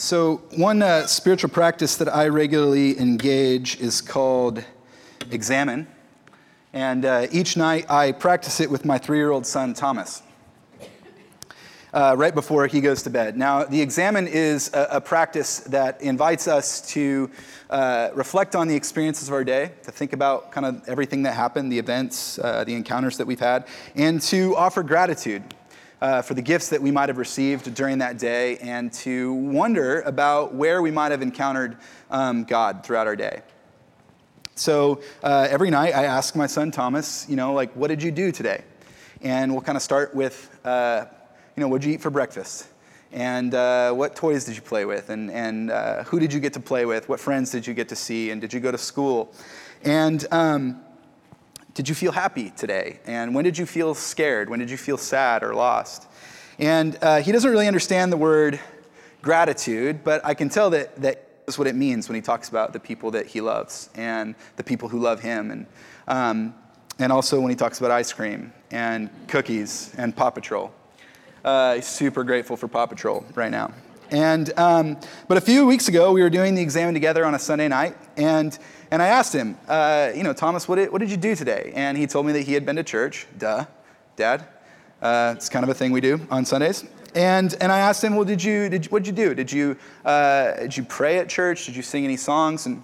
So, one uh, spiritual practice that I regularly engage is called Examen. And uh, each night I practice it with my three year old son, Thomas, uh, right before he goes to bed. Now, the Examen is a, a practice that invites us to uh, reflect on the experiences of our day, to think about kind of everything that happened, the events, uh, the encounters that we've had, and to offer gratitude uh, for the gifts that we might have received during that day and to wonder about where we might have encountered um, God throughout our day. So uh, every night I ask my son Thomas, you know, like, what did you do today? And we'll kind of start with, uh, you know, what did you eat for breakfast? And uh, what toys did you play with? And, and uh, who did you get to play with? What friends did you get to see? And did you go to school? And um, did you feel happy today? And when did you feel scared? When did you feel sad or lost? And uh, he doesn't really understand the word gratitude, but I can tell that, that is what it means when he talks about the people that he loves and the people who love him. And, um, and also when he talks about ice cream and cookies and Paw Patrol. Uh, super grateful for Paw Patrol right now. And, um, but a few weeks ago, we were doing the exam together on a Sunday night, and and I asked him, uh, you know, Thomas, what did, what did you do today? And he told me that he had been to church. Duh, Dad. Uh, it's kind of a thing we do on Sundays. And, and I asked him, well, did you, did, what did you do? Did you, uh, did you pray at church? Did you sing any songs? And,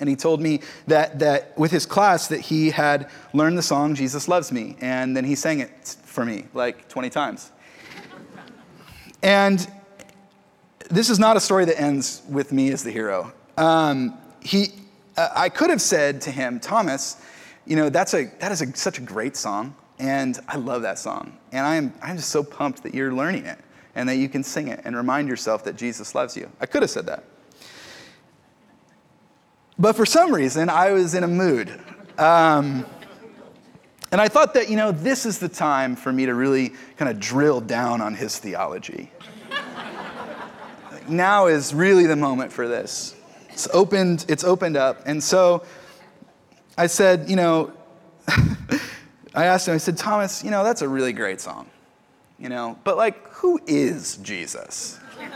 and he told me that, that with his class that he had learned the song, Jesus Loves Me. And then he sang it for me like 20 times. and this is not a story that ends with me as the hero. Um, he, uh, I could have said to him, Thomas, you know, that's a, that is a, such a great song, and I love that song. And I am, I'm just so pumped that you're learning it and that you can sing it and remind yourself that Jesus loves you. I could have said that. But for some reason, I was in a mood. Um, and I thought that, you know, this is the time for me to really kind of drill down on his theology. Now is really the moment for this. It's opened, it's opened up. And so I said, you know, I asked him, I said, Thomas, you know, that's a really great song. You know, but like, who is Jesus?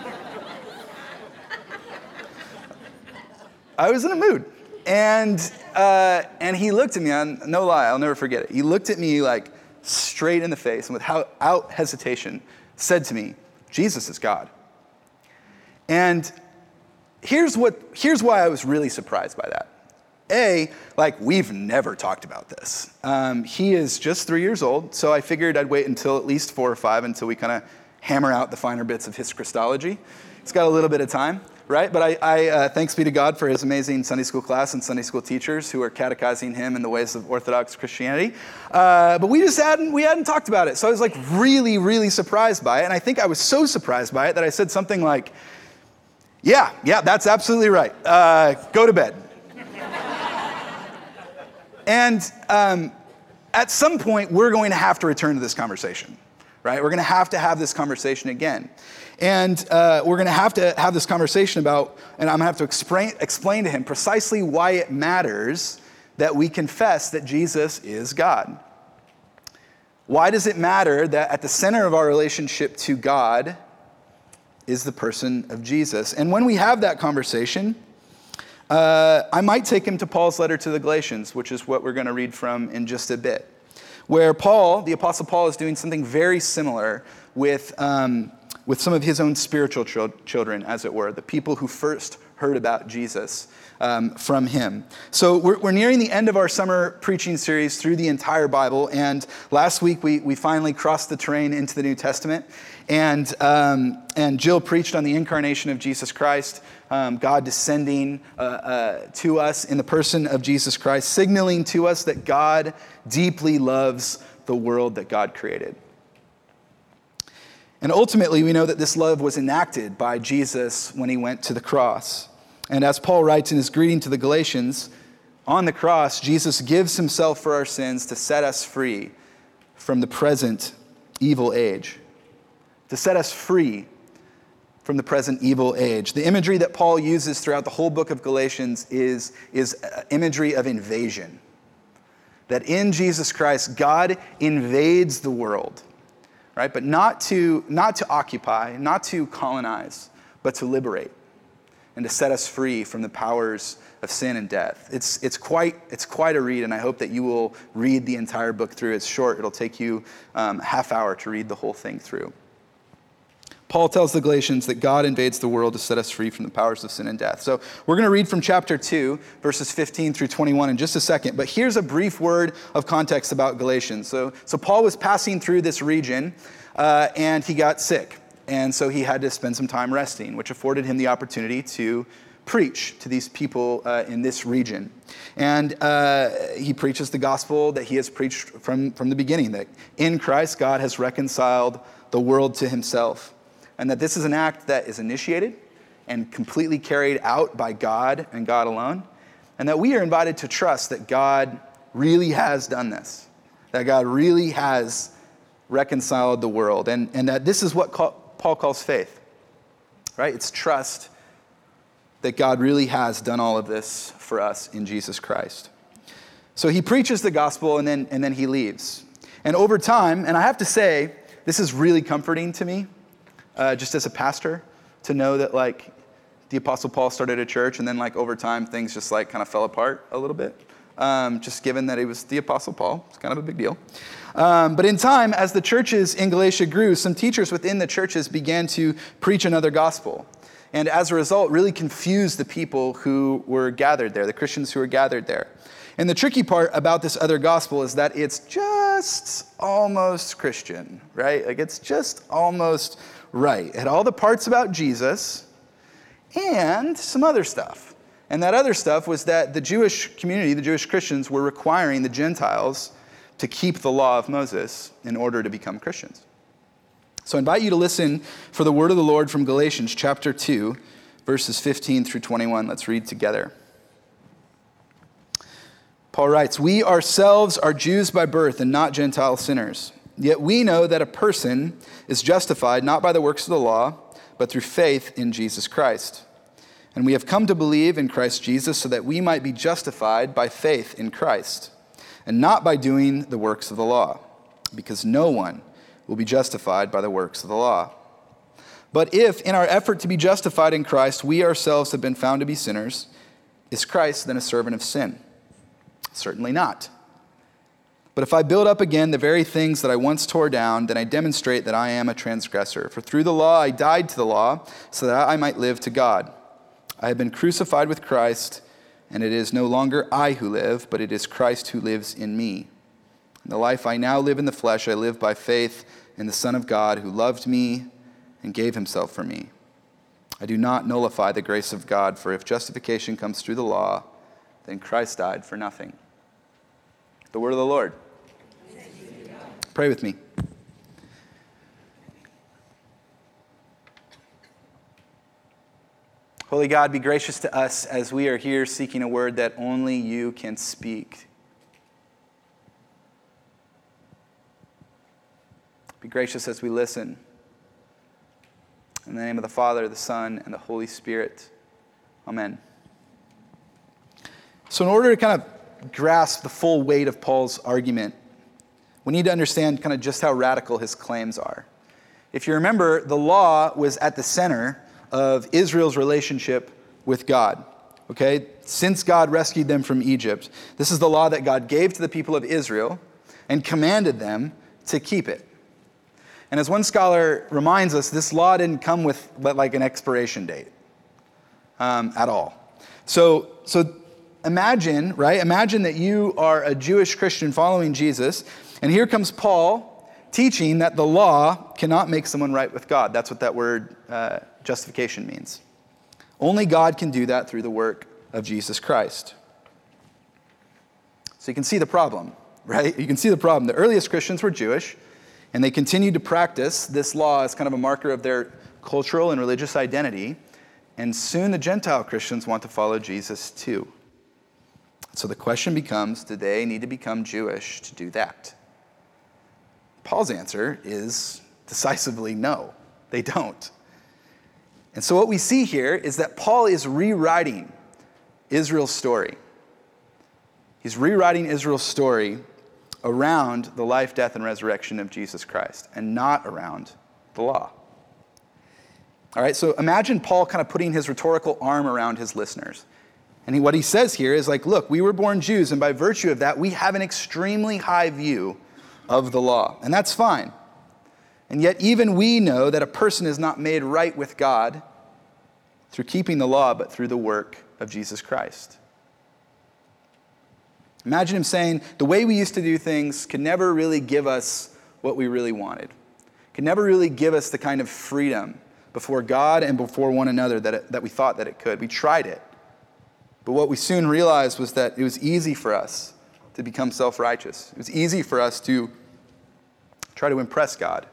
I was in a mood. And, uh, and he looked at me, on, no lie, I'll never forget it. He looked at me like straight in the face and without hesitation said to me, Jesus is God. And here's, what, here's why I was really surprised by that. A, like, we've never talked about this. Um, he is just three years old, so I figured I'd wait until at least four or five until we kind of hammer out the finer bits of his Christology. It's got a little bit of time, right? But I, I uh, thanks be to God for his amazing Sunday school class and Sunday school teachers who are catechizing him in the ways of Orthodox Christianity. Uh, but we just hadn't, we hadn't talked about it. So I was like really, really surprised by it. And I think I was so surprised by it that I said something like, yeah, yeah, that's absolutely right. Uh, go to bed. and um, at some point, we're going to have to return to this conversation, right? We're going to have to have this conversation again. And uh, we're going to have to have this conversation about, and I'm going to have to explain, explain to him precisely why it matters that we confess that Jesus is God. Why does it matter that at the center of our relationship to God is the person of Jesus. And when we have that conversation, uh, I might take him to Paul's letter to the Galatians, which is what we're going to read from in just a bit, where Paul, the Apostle Paul, is doing something very similar with, um, with some of his own spiritual children, as it were, the people who first heard about Jesus um, from him. So we're, we're, nearing the end of our summer preaching series through the entire Bible. And last week we, we finally crossed the terrain into the New Testament. And, um, and Jill preached on the incarnation of Jesus Christ, um, God descending uh, uh, to us in the person of Jesus Christ, signaling to us that God deeply loves the world that God created. And ultimately, we know that this love was enacted by Jesus when he went to the cross. And as Paul writes in his greeting to the Galatians, on the cross, Jesus gives himself for our sins to set us free from the present evil age, to set us free from the present evil age. The imagery that Paul uses throughout the whole book of Galatians is, is imagery of invasion. That in Jesus Christ, God invades the world, right? But not to, not to occupy, not to colonize, but to liberate and to set us free from the powers of sin and death. It's, it's, quite, it's quite a read, and I hope that you will read the entire book through. It's short, it'll take you um, half hour to read the whole thing through. Paul tells the Galatians that God invades the world to set us free from the powers of sin and death. So we're going to read from chapter 2, verses 15 through 21 in just a second. But here's a brief word of context about Galatians. So, so Paul was passing through this region uh, and he got sick. And so he had to spend some time resting, which afforded him the opportunity to preach to these people uh, in this region. And uh, he preaches the gospel that he has preached from, from the beginning that in Christ, God has reconciled the world to himself and that this is an act that is initiated and completely carried out by God and God alone, and that we are invited to trust that God really has done this, that God really has reconciled the world, and, and that this is what Paul calls faith, right? It's trust that God really has done all of this for us in Jesus Christ. So he preaches the gospel and then, and then he leaves. And over time, and I have to say, this is really comforting to me uh, just as a pastor to know that like the apostle paul started a church and then like over time things just like kind of fell apart a little bit um, just given that he was the apostle paul it's kind of a big deal um, but in time as the churches in galatia grew some teachers within the churches began to preach another gospel and as a result really confused the people who were gathered there the christians who were gathered there and the tricky part about this other gospel is that it's just almost christian right like it's just almost right. It had all the parts about Jesus and some other stuff. And that other stuff was that the Jewish community, the Jewish Christians, were requiring the Gentiles to keep the law of Moses in order to become Christians. So I invite you to listen for the word of the Lord from Galatians chapter 2, verses 15 through 21. Let's read together. Paul writes, We ourselves are Jews by birth and not Gentile sinners. Yet we know that a person is justified not by the works of the law, but through faith in Jesus Christ. And we have come to believe in Christ Jesus so that we might be justified by faith in Christ, and not by doing the works of the law, because no one will be justified by the works of the law. But if, in our effort to be justified in Christ, we ourselves have been found to be sinners, is Christ then a servant of sin? Certainly not. But if I build up again the very things that I once tore down, then I demonstrate that I am a transgressor. For through the law I died to the law, so that I might live to God. I have been crucified with Christ, and it is no longer I who live, but it is Christ who lives in me. In the life I now live in the flesh, I live by faith in the Son of God who loved me and gave himself for me. I do not nullify the grace of God, for if justification comes through the law, then Christ died for nothing. The word of the Lord. Pray with me. Holy God, be gracious to us as we are here seeking a word that only you can speak. Be gracious as we listen. In the name of the Father, the Son, and the Holy Spirit. Amen. So, in order to kind of grasp the full weight of Paul's argument, we need to understand kind of just how radical his claims are. If you remember, the law was at the center of Israel's relationship with God. Okay? Since God rescued them from Egypt, this is the law that God gave to the people of Israel and commanded them to keep it. And as one scholar reminds us, this law didn't come with like an expiration date um, at all. So, so imagine, right? Imagine that you are a Jewish Christian following Jesus, and here comes Paul teaching that the law cannot make someone right with God. That's what that word uh, justification means. Only God can do that through the work of Jesus Christ. So you can see the problem, right? You can see the problem. The earliest Christians were Jewish, and they continued to practice this law as kind of a marker of their cultural and religious identity. And soon the Gentile Christians want to follow Jesus too. So the question becomes do they need to become Jewish to do that? Paul's answer is decisively no, they don't. And so what we see here is that Paul is rewriting Israel's story. He's rewriting Israel's story around the life, death, and resurrection of Jesus Christ, and not around the law. All right, so imagine Paul kind of putting his rhetorical arm around his listeners. And he, what he says here is like, look, we were born Jews, and by virtue of that, we have an extremely high view of the law. And that's fine. And yet, even we know that a person is not made right with God through keeping the law, but through the work of Jesus Christ. Imagine him saying, the way we used to do things could never really give us what we really wanted, could never really give us the kind of freedom before God and before one another that, it, that we thought that it could. We tried it. But what we soon realized was that it was easy for us to become self righteous. It was easy for us to try to impress God.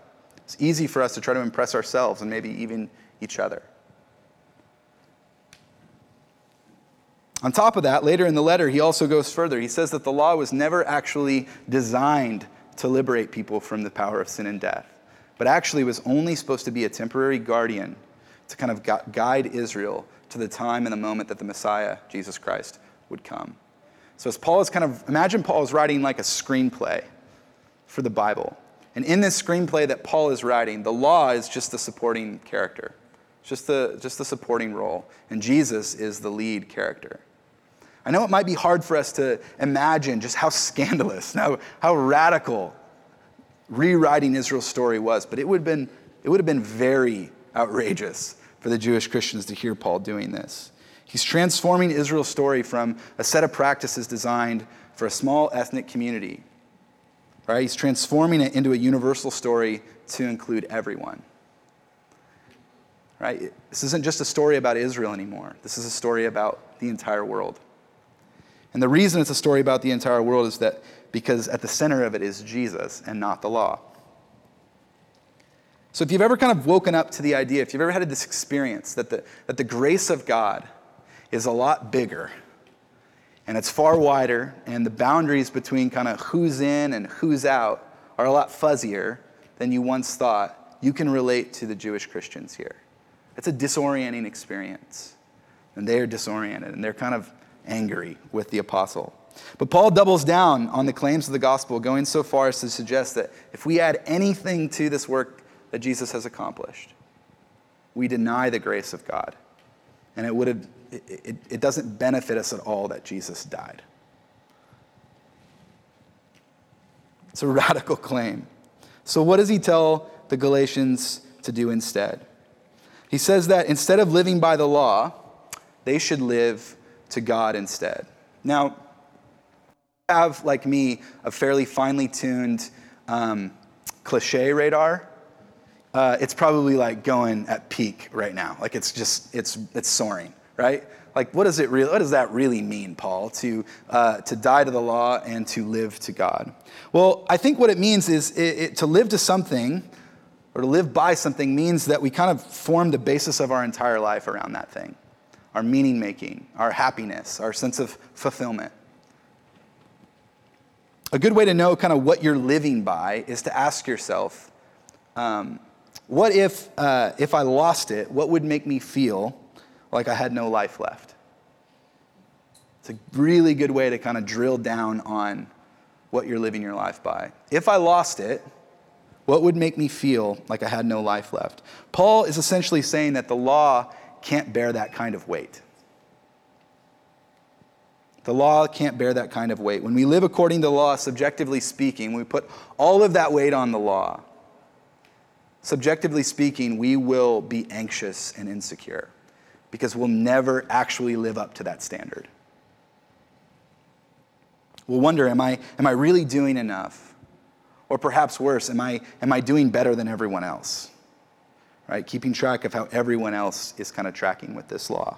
It's easy for us to try to impress ourselves and maybe even each other. On top of that, later in the letter, he also goes further. He says that the law was never actually designed to liberate people from the power of sin and death, but actually was only supposed to be a temporary guardian to kind of guide Israel to the time and the moment that the Messiah, Jesus Christ, would come. So, as Paul is kind of, imagine Paul is writing like a screenplay for the Bible. And in this screenplay that Paul is writing, the law is just the supporting character, just the, just the supporting role. And Jesus is the lead character. I know it might be hard for us to imagine just how scandalous, how, how radical rewriting Israel's story was, but it would, have been, it would have been very outrageous for the Jewish Christians to hear Paul doing this. He's transforming Israel's story from a set of practices designed for a small ethnic community. Right? He's transforming it into a universal story to include everyone. Right? This isn't just a story about Israel anymore. This is a story about the entire world. And the reason it's a story about the entire world is that because at the center of it is Jesus and not the law. So if you've ever kind of woken up to the idea, if you've ever had this experience that the, that the grace of God is a lot bigger and it's far wider, and the boundaries between kind of who's in and who's out are a lot fuzzier than you once thought, you can relate to the Jewish Christians here. It's a disorienting experience. And they are disoriented and they're kind of angry with the apostle. But Paul doubles down on the claims of the gospel, going so far as to suggest that if we add anything to this work that Jesus has accomplished. We deny the grace of God. And it, would have, it, it, it doesn't benefit us at all that Jesus died. It's a radical claim. So, what does he tell the Galatians to do instead? He says that instead of living by the law, they should live to God instead. Now, have, like me, a fairly finely tuned um, cliche radar uh, it's probably like going at peak right now. Like it's just, it's, it's soaring, right? Like what does it really, what does that really mean, Paul, to, uh, to die to the law and to live to God? Well, I think what it means is it, it, to live to something or to live by something means that we kind of form the basis of our entire life around that thing. Our meaning making, our happiness, our sense of fulfillment. A good way to know kind of what you're living by is to ask yourself, um, what if, uh, if I lost it, what would make me feel like I had no life left? It's a really good way to kind of drill down on what you're living your life by. If I lost it, what would make me feel like I had no life left? Paul is essentially saying that the law can't bear that kind of weight. The law can't bear that kind of weight. When we live according to the law, subjectively speaking, we put all of that weight on the law subjectively speaking, we will be anxious and insecure because we'll never actually live up to that standard. We'll wonder, am I, am I really doing enough? Or perhaps worse, am I, am I doing better than everyone else? Right? Keeping track of how everyone else is kind of tracking with this law.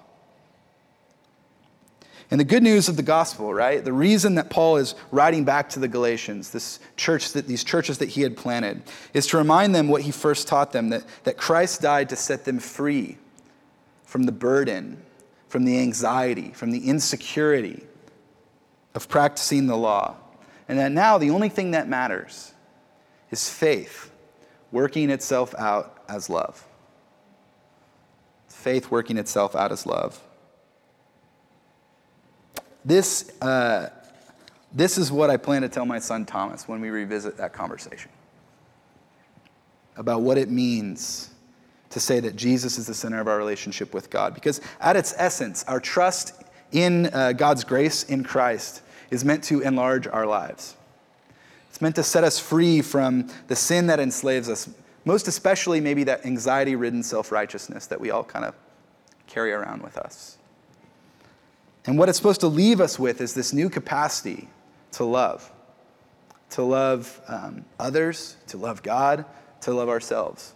And the good news of the gospel, right? The reason that Paul is writing back to the Galatians, this church that these churches that he had planted, is to remind them what he first taught them that, that Christ died to set them free from the burden, from the anxiety, from the insecurity of practicing the law. And that now the only thing that matters is faith working itself out as love. Faith working itself out as love. This, uh, this is what I plan to tell my son Thomas when we revisit that conversation about what it means to say that Jesus is the center of our relationship with God. Because at its essence, our trust in uh, God's grace in Christ is meant to enlarge our lives. It's meant to set us free from the sin that enslaves us, most especially maybe that anxiety ridden self righteousness that we all kind of carry around with us. And what it's supposed to leave us with is this new capacity to love, to love um, others, to love God, to love ourselves,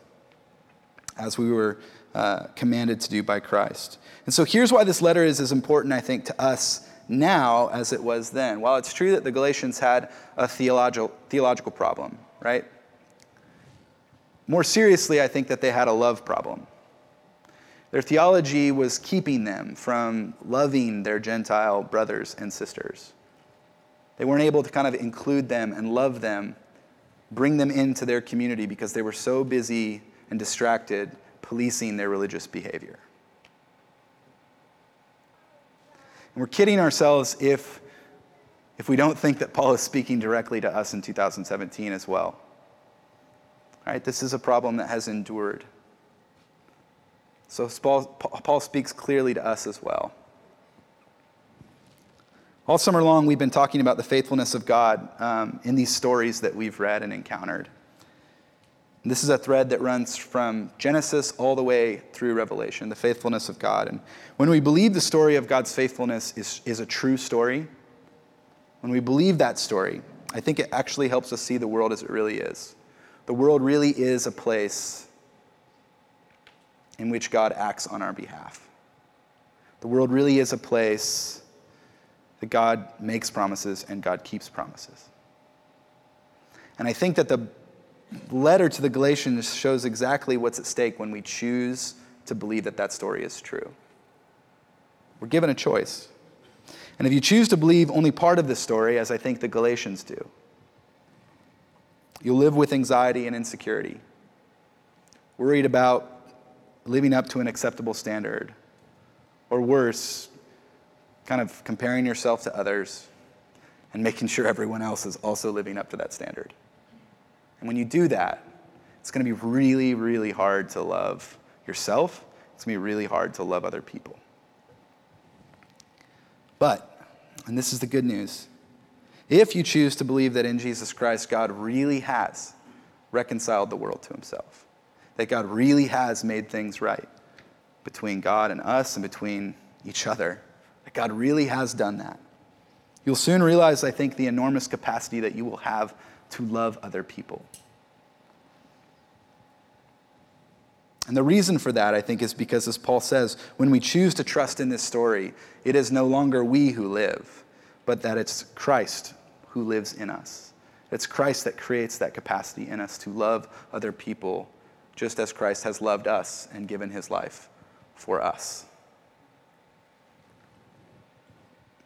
as we were uh, commanded to do by Christ. And so here's why this letter is as important, I think, to us now as it was then. While it's true that the Galatians had a theological, theological problem, right? More seriously, I think that they had a love problem. Their theology was keeping them from loving their Gentile brothers and sisters. They weren't able to kind of include them and love them, bring them into their community because they were so busy and distracted policing their religious behavior. And we're kidding ourselves if, if we don't think that Paul is speaking directly to us in 2017 as well. All right, this is a problem that has endured. So Paul, speaks clearly to us as well. All summer long, we've been talking about the faithfulness of God um, in these stories that we've read and encountered. And this is a thread that runs from Genesis all the way through Revelation, the faithfulness of God. And when we believe the story of God's faithfulness is, is a true story, when we believe that story, I think it actually helps us see the world as it really is. The world really is a place in which God acts on our behalf. The world really is a place that God makes promises and God keeps promises. And I think that the letter to the Galatians shows exactly what's at stake when we choose to believe that that story is true. We're given a choice. And if you choose to believe only part of the story, as I think the Galatians do, you'll live with anxiety and insecurity, worried about living up to an acceptable standard, or worse, kind of comparing yourself to others and making sure everyone else is also living up to that standard. And when you do that, it's going to be really, really hard to love yourself. It's going to be really hard to love other people. But, and this is the good news, if you choose to believe that in Jesus Christ, God really has reconciled the world to himself, that God really has made things right between God and us and between each other. That God really has done that. You'll soon realize, I think, the enormous capacity that you will have to love other people. And the reason for that, I think, is because, as Paul says, when we choose to trust in this story, it is no longer we who live, but that it's Christ who lives in us. It's Christ that creates that capacity in us to love other people just as Christ has loved us and given his life for us.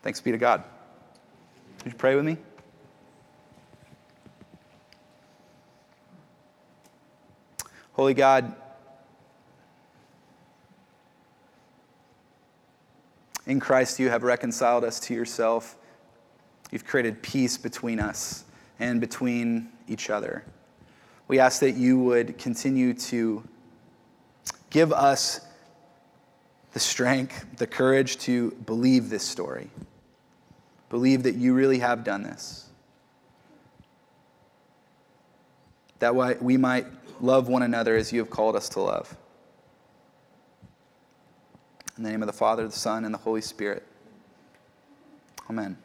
Thanks be to God. Would you pray with me? Holy God, in Christ you have reconciled us to yourself. You've created peace between us and between each other. We ask that you would continue to give us the strength, the courage to believe this story. Believe that you really have done this. That we might love one another as you have called us to love. In the name of the Father, the Son, and the Holy Spirit. Amen.